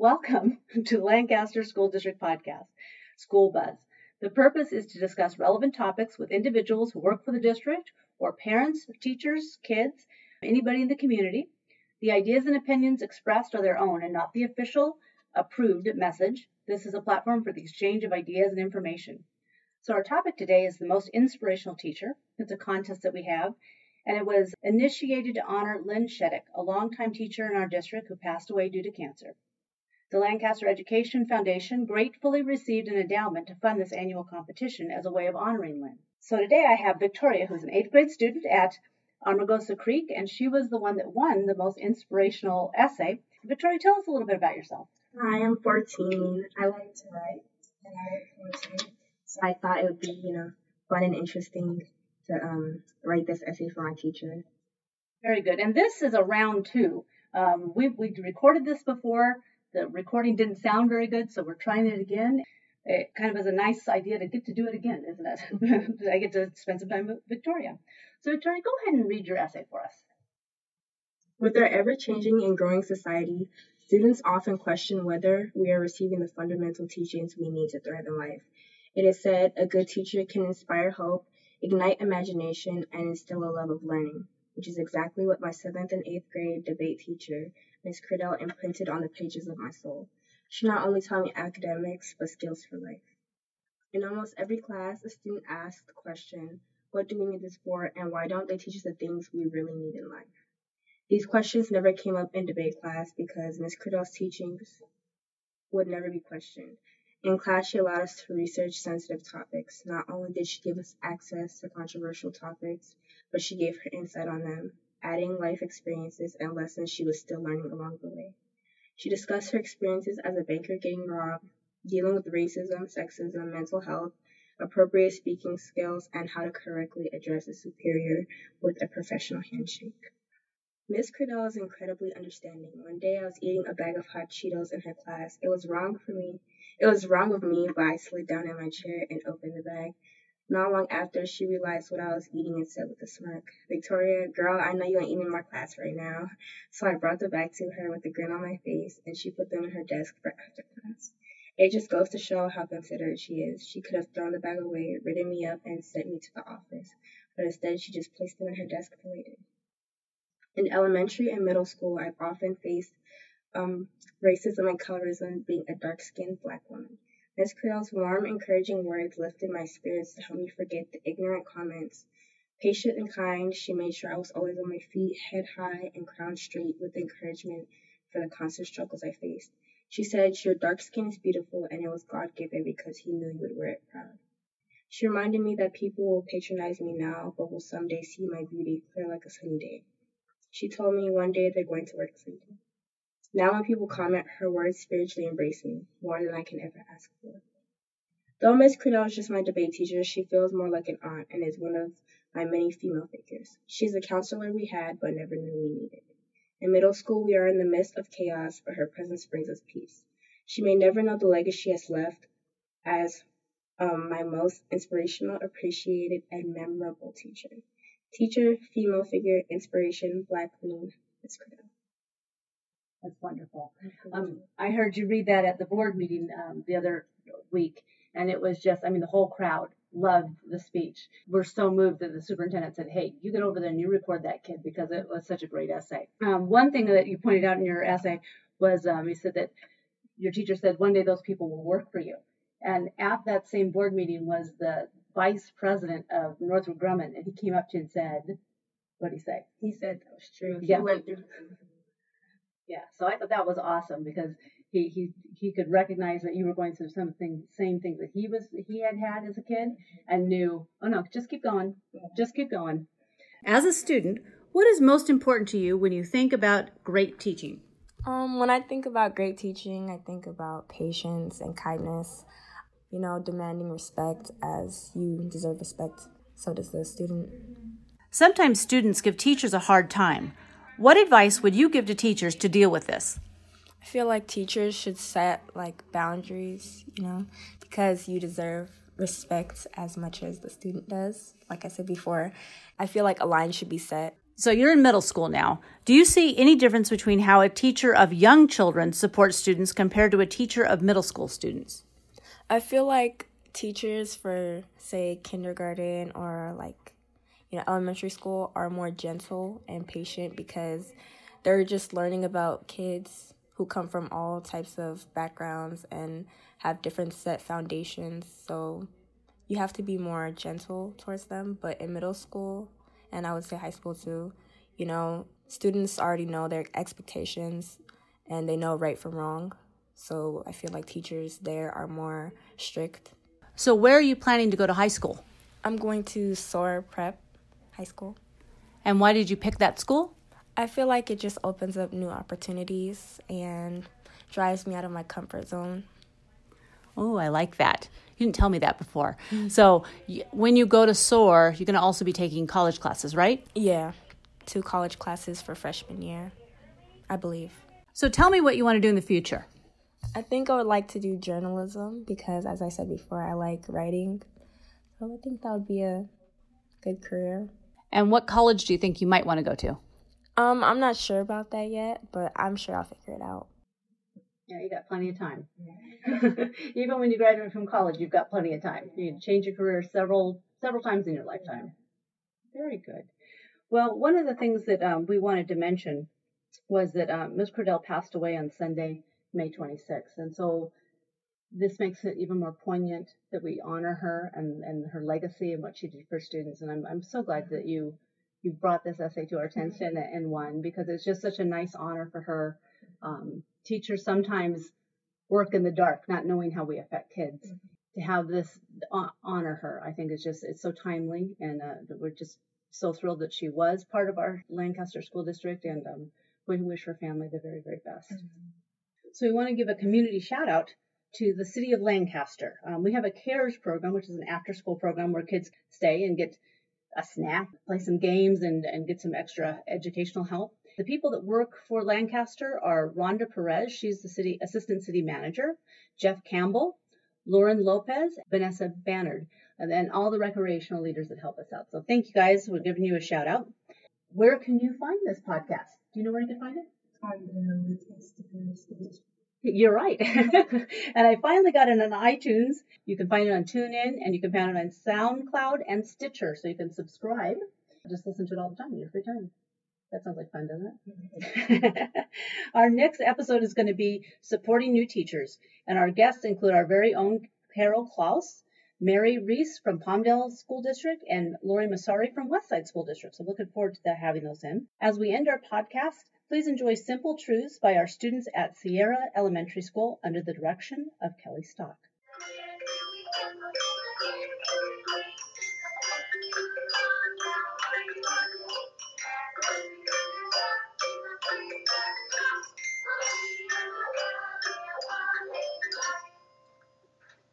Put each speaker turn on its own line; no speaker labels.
Welcome to Lancaster School District Podcast, School Buzz. The purpose is to discuss relevant topics with individuals who work for the district or parents, teachers, kids, anybody in the community. The ideas and opinions expressed are their own and not the official approved message. This is a platform for the exchange of ideas and information. So, our topic today is the most inspirational teacher. It's a contest that we have, and it was initiated to honor Lynn Sheddick, a longtime teacher in our district who passed away due to cancer. The Lancaster Education Foundation gratefully received an endowment to fund this annual competition as a way of honoring Lynn. So today I have Victoria, who's an eighth grade student at Amargosa Creek, and she was the one that won the most inspirational essay. Victoria, tell us a little bit about yourself.
Hi, I'm 14. I like to write, and I write poetry. So I thought it would be, you know, fun and interesting to um, write this essay for my teacher.
Very good. And this is a round two. Um, we we recorded this before. The recording didn't sound very good, so we're trying it again. It kind of is a nice idea to get to do it again, isn't it? I get to spend some time with Victoria. So, Victoria, go ahead and read your essay for us.
With our ever changing and growing society, students often question whether we are receiving the fundamental teachings we need to thrive in life. It is said a good teacher can inspire hope, ignite imagination, and instill a love of learning, which is exactly what my seventh and eighth grade debate teacher Miss Cradell imprinted on the pages of my soul. She not only taught me academics, but skills for life. In almost every class, a student asked the question, what do we need this for, and why don't they teach us the things we really need in life? These questions never came up in debate class because Miss Cradell's teachings would never be questioned. In class, she allowed us to research sensitive topics. Not only did she give us access to controversial topics, but she gave her insight on them adding life experiences and lessons she was still learning along the way. She discussed her experiences as a banker getting robbed, dealing with racism, sexism, mental health, appropriate speaking skills, and how to correctly address a superior with a professional handshake. Miss Cradell is incredibly understanding. One day I was eating a bag of hot Cheetos in her class. It was wrong for me. It was wrong of me, but I slid down in my chair and opened the bag. Not long after, she realized what I was eating and said with a smirk, Victoria, girl, I know you ain't eating in my class right now. So I brought the bag to her with a grin on my face, and she put them in her desk for after class. It just goes to show how considerate she is. She could have thrown the bag away, written me up, and sent me to the office, but instead she just placed them in her desk and waited. In elementary and middle school, I've often faced um, racism and colorism being a dark skinned black woman. Miss Cradell's warm, encouraging words lifted my spirits to help me forget the ignorant comments. Patient and kind, she made sure I was always on my feet, head high, and crowned straight with encouragement for the constant struggles I faced. She said, Your dark skin is beautiful, and it was God given because He knew you would wear it proud. She reminded me that people will patronize me now, but will someday see my beauty clear like a sunny day. She told me one day they're going to work for you. Now when people comment, her words spiritually embrace me, more than I can ever ask for. Though Miss Cradell is just my debate teacher, she feels more like an aunt and is one of my many female figures. She's a counselor we had but never knew we needed. In middle school, we are in the midst of chaos, but her presence brings us peace. She may never know the legacy she has left as um, my most inspirational, appreciated, and memorable teacher. Teacher, female figure, inspiration, black queen, Miss Cradell.
That's wonderful. Um, I heard you read that at the board meeting um, the other week, and it was just, I mean, the whole crowd loved the speech. We're so moved that the superintendent said, Hey, you get over there and you record that kid because it was such a great essay. Um, one thing that you pointed out in your essay was um, you said that your teacher said one day those people will work for you. And at that same board meeting was the vice president of Northrop Grumman, and he came up to you and said, What did he say?
He said that was true.
Yeah.
He went through
yeah, so I thought that was awesome because he he he could recognize that you were going through something same things that he was he had had as a kid and knew oh no just keep going just keep going. As a student what is most important to you when you think about great teaching?
Um, when i think about great teaching i think about patience and kindness you know demanding respect as you deserve respect so does the student.
Sometimes students give teachers a hard time what advice would you give to teachers to deal with this?
I feel like teachers should set like boundaries, you know, because you deserve respect as much as the student does. Like I said before, I feel like a line should be set
So you're in middle school now. Do you see any difference between how a teacher of young children supports students compared to a teacher of middle school students?
I feel like teachers for say kindergarten or like you know elementary school are more gentle and patient because they're just learning about kids who come from all types of backgrounds and have different set foundations. So you have to be more gentle towards them, but in middle school and I would say high school too. You know, students already know their expectations and they know right from wrong. So I feel like teachers there are more strict.
So where are you planning to go to high school?
I'm going to Soar Prep High School.
And why did you pick that school?
I feel like it just opens up new opportunities and drives me out of my comfort zone.
Oh, I like that. You didn't tell me that before. Mm-hmm. So, when you go to SOAR, you're going to also be taking college classes, right?
Yeah, two college classes for freshman year, I believe.
So, tell me what you want to do in the future.
I think I would like to do journalism because, as I said before, I like writing. So, I think that would be a good career.
And what college do you think you might want to go to?
Um, I'm not sure about that yet, but I'm sure I'll figure it out.
Yeah, you got plenty of time. Even when you graduate from college, you've got plenty of time. You can change your career several several times in your lifetime. Very good. Well, one of the things that um, we wanted to mention was that um, Ms. Cordell passed away on Sunday, May 26th, and so this makes it even more poignant that we honor her and, and her legacy and what she did for students. And I'm I'm so glad that you you brought this essay to our attention and won because it's just such a nice honor for her. Um, teachers sometimes work in the dark, not knowing how we affect kids. Mm-hmm. To have this honor her, I think is just it's so timely, and uh, we're just so thrilled that she was part of our Lancaster School District, and um, we wish her family the very very best. Mm-hmm. So we want to give a community shout out to the city of Lancaster. Um, we have a CARES program, which is an after school program where kids stay and get a snack, play some games, and, and get some extra educational help. The people that work for Lancaster are Rhonda Perez, she's the city assistant city manager, Jeff Campbell, Lauren Lopez, Vanessa Bannard, and then all the recreational leaders that help us out. So thank you guys. We're giving you a shout out. Where can you find this podcast? Do you know where you can find it? You're right. and I finally got it on iTunes. You can find it on TuneIn and you can find it on SoundCloud and Stitcher. So you can subscribe. Just listen to it all the time in your free time. That sounds like fun, doesn't it? our next episode is going to be supporting new teachers, and our guests include our very own Carol Klaus, Mary Reese from Palmdale School District, and Lori Masari from Westside School District. So looking forward to having those in. As we end our podcast, Please enjoy Simple Truths by our students at Sierra Elementary School under the direction of Kelly Stock.